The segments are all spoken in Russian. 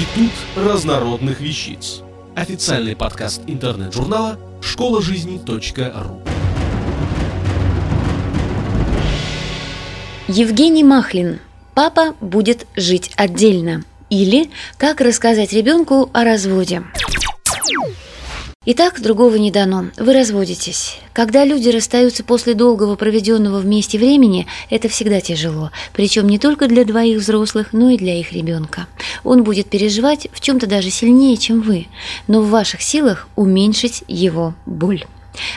Институт разнородных вещиц. Официальный подкаст интернет-журнала школа жизни.ру. Евгений Махлин. Папа будет жить отдельно. Или как рассказать ребенку о разводе. Итак, другого не дано. Вы разводитесь. Когда люди расстаются после долгого проведенного вместе времени, это всегда тяжело. Причем не только для двоих взрослых, но и для их ребенка. Он будет переживать в чем-то даже сильнее, чем вы. Но в ваших силах уменьшить его боль.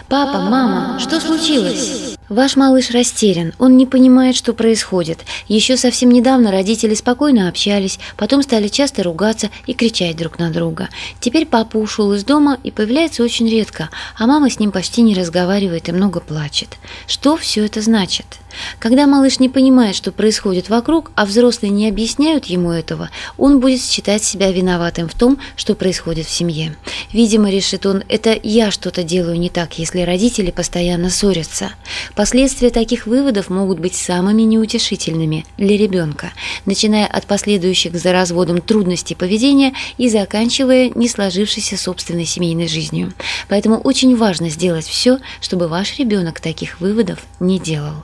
«Папа, мама, что случилось?» Ваш малыш растерян, он не понимает, что происходит. Еще совсем недавно родители спокойно общались, потом стали часто ругаться и кричать друг на друга. Теперь папа ушел из дома и появляется очень редко, а мама с ним почти не разговаривает и много плачет. Что все это значит? Когда малыш не понимает, что происходит вокруг, а взрослые не объясняют ему этого, он будет считать себя виноватым в том, что происходит в семье. Видимо, решит он, это я что-то делаю не так, если родители постоянно ссорятся. Последствия таких выводов могут быть самыми неутешительными для ребенка, начиная от последующих за разводом трудностей поведения и заканчивая не сложившейся собственной семейной жизнью. Поэтому очень важно сделать все, чтобы ваш ребенок таких выводов не делал.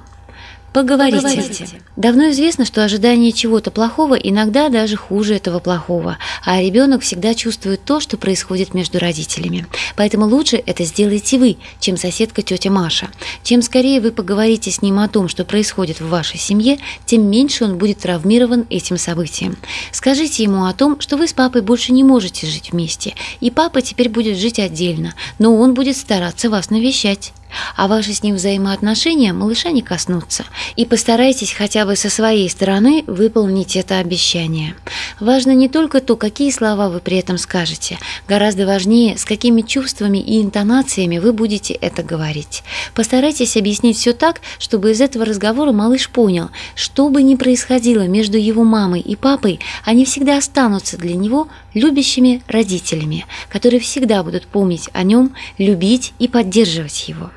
Поговорите. Поговорите. Давно известно, что ожидание чего-то плохого иногда даже хуже этого плохого, а ребенок всегда чувствует то, что происходит между родителями. Поэтому лучше это сделайте вы, чем соседка тетя Маша. Чем скорее вы поговорите с ним о том, что происходит в вашей семье, тем меньше он будет травмирован этим событием. Скажите ему о том, что вы с папой больше не можете жить вместе, и папа теперь будет жить отдельно, но он будет стараться вас навещать а ваши с ним взаимоотношения малыша не коснутся. И постарайтесь хотя бы со своей стороны выполнить это обещание. Важно не только то, какие слова вы при этом скажете, гораздо важнее, с какими чувствами и интонациями вы будете это говорить. Постарайтесь объяснить все так, чтобы из этого разговора малыш понял, что бы ни происходило между его мамой и папой, они всегда останутся для него любящими родителями, которые всегда будут помнить о нем, любить и поддерживать его.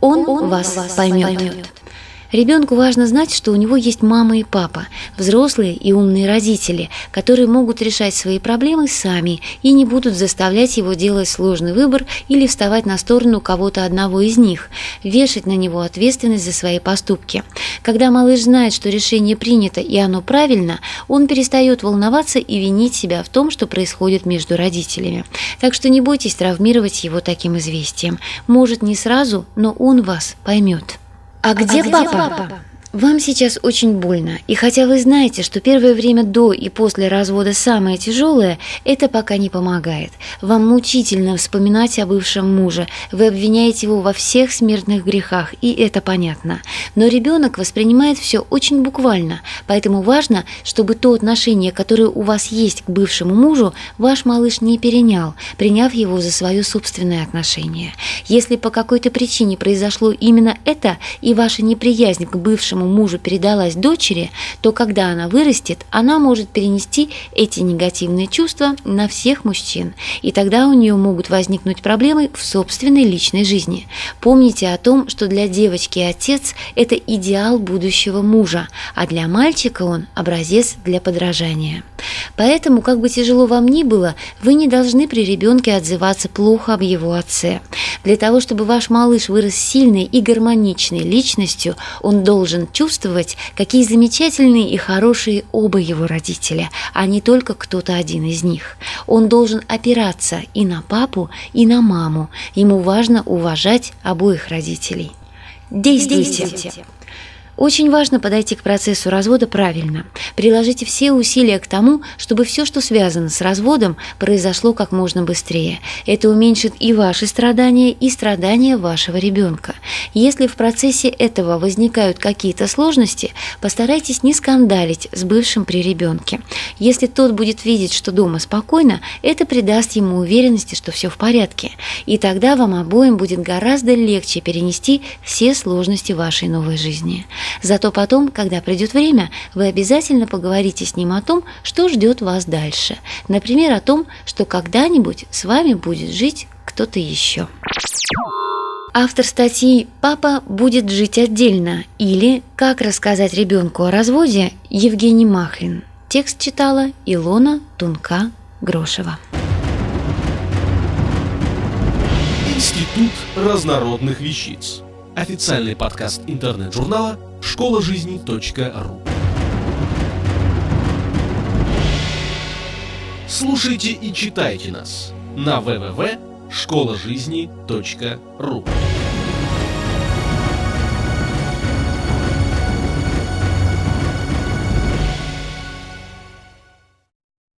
Он, Он вас, поймет. поймет. Ребенку важно знать, что у него есть мама и папа, взрослые и умные родители, которые могут решать свои проблемы сами и не будут заставлять его делать сложный выбор или вставать на сторону кого-то одного из них, вешать на него ответственность за свои поступки. Когда малыш знает, что решение принято и оно правильно, он перестает волноваться и винить себя в том, что происходит между родителями. Так что не бойтесь травмировать его таким известием. Может, не сразу, но он вас поймет. «А где, а папа? Где папа?» Вам сейчас очень больно, и хотя вы знаете, что первое время до и после развода самое тяжелое, это пока не помогает. Вам мучительно вспоминать о бывшем муже, вы обвиняете его во всех смертных грехах, и это понятно. Но ребенок воспринимает все очень буквально, поэтому важно, чтобы то отношение, которое у вас есть к бывшему мужу, ваш малыш не перенял, приняв его за свое собственное отношение. Если по какой-то причине произошло именно это, и ваша неприязнь к бывшему вашему мужу передалась дочери, то когда она вырастет, она может перенести эти негативные чувства на всех мужчин, и тогда у нее могут возникнуть проблемы в собственной личной жизни. Помните о том, что для девочки отец – это идеал будущего мужа, а для мальчика он – образец для подражания. Поэтому, как бы тяжело вам ни было, вы не должны при ребенке отзываться плохо об его отце. Для того, чтобы ваш малыш вырос сильной и гармоничной личностью, он должен чувствовать, какие замечательные и хорошие оба его родителя, а не только кто-то один из них. Он должен опираться и на папу, и на маму. Ему важно уважать обоих родителей. Действуйте! Действуйте. Очень важно подойти к процессу развода правильно. Приложите все усилия к тому, чтобы все, что связано с разводом, произошло как можно быстрее. Это уменьшит и ваши страдания, и страдания вашего ребенка. Если в процессе этого возникают какие-то сложности, постарайтесь не скандалить с бывшим при ребенке. Если тот будет видеть, что дома спокойно, это придаст ему уверенности, что все в порядке. И тогда вам обоим будет гораздо легче перенести все сложности вашей новой жизни. Зато потом, когда придет время, вы обязательно поговорите с ним о том, что ждет вас дальше. Например, о том, что когда-нибудь с вами будет жить кто-то еще. Автор статьи «Папа будет жить отдельно» или «Как рассказать ребенку о разводе» Евгений Махлин. Текст читала Илона Тунка-Грошева. Институт разнородных вещиц. Официальный подкаст интернет-журнала школа жизни .ру. Слушайте и читайте нас на www.школажизни.ру.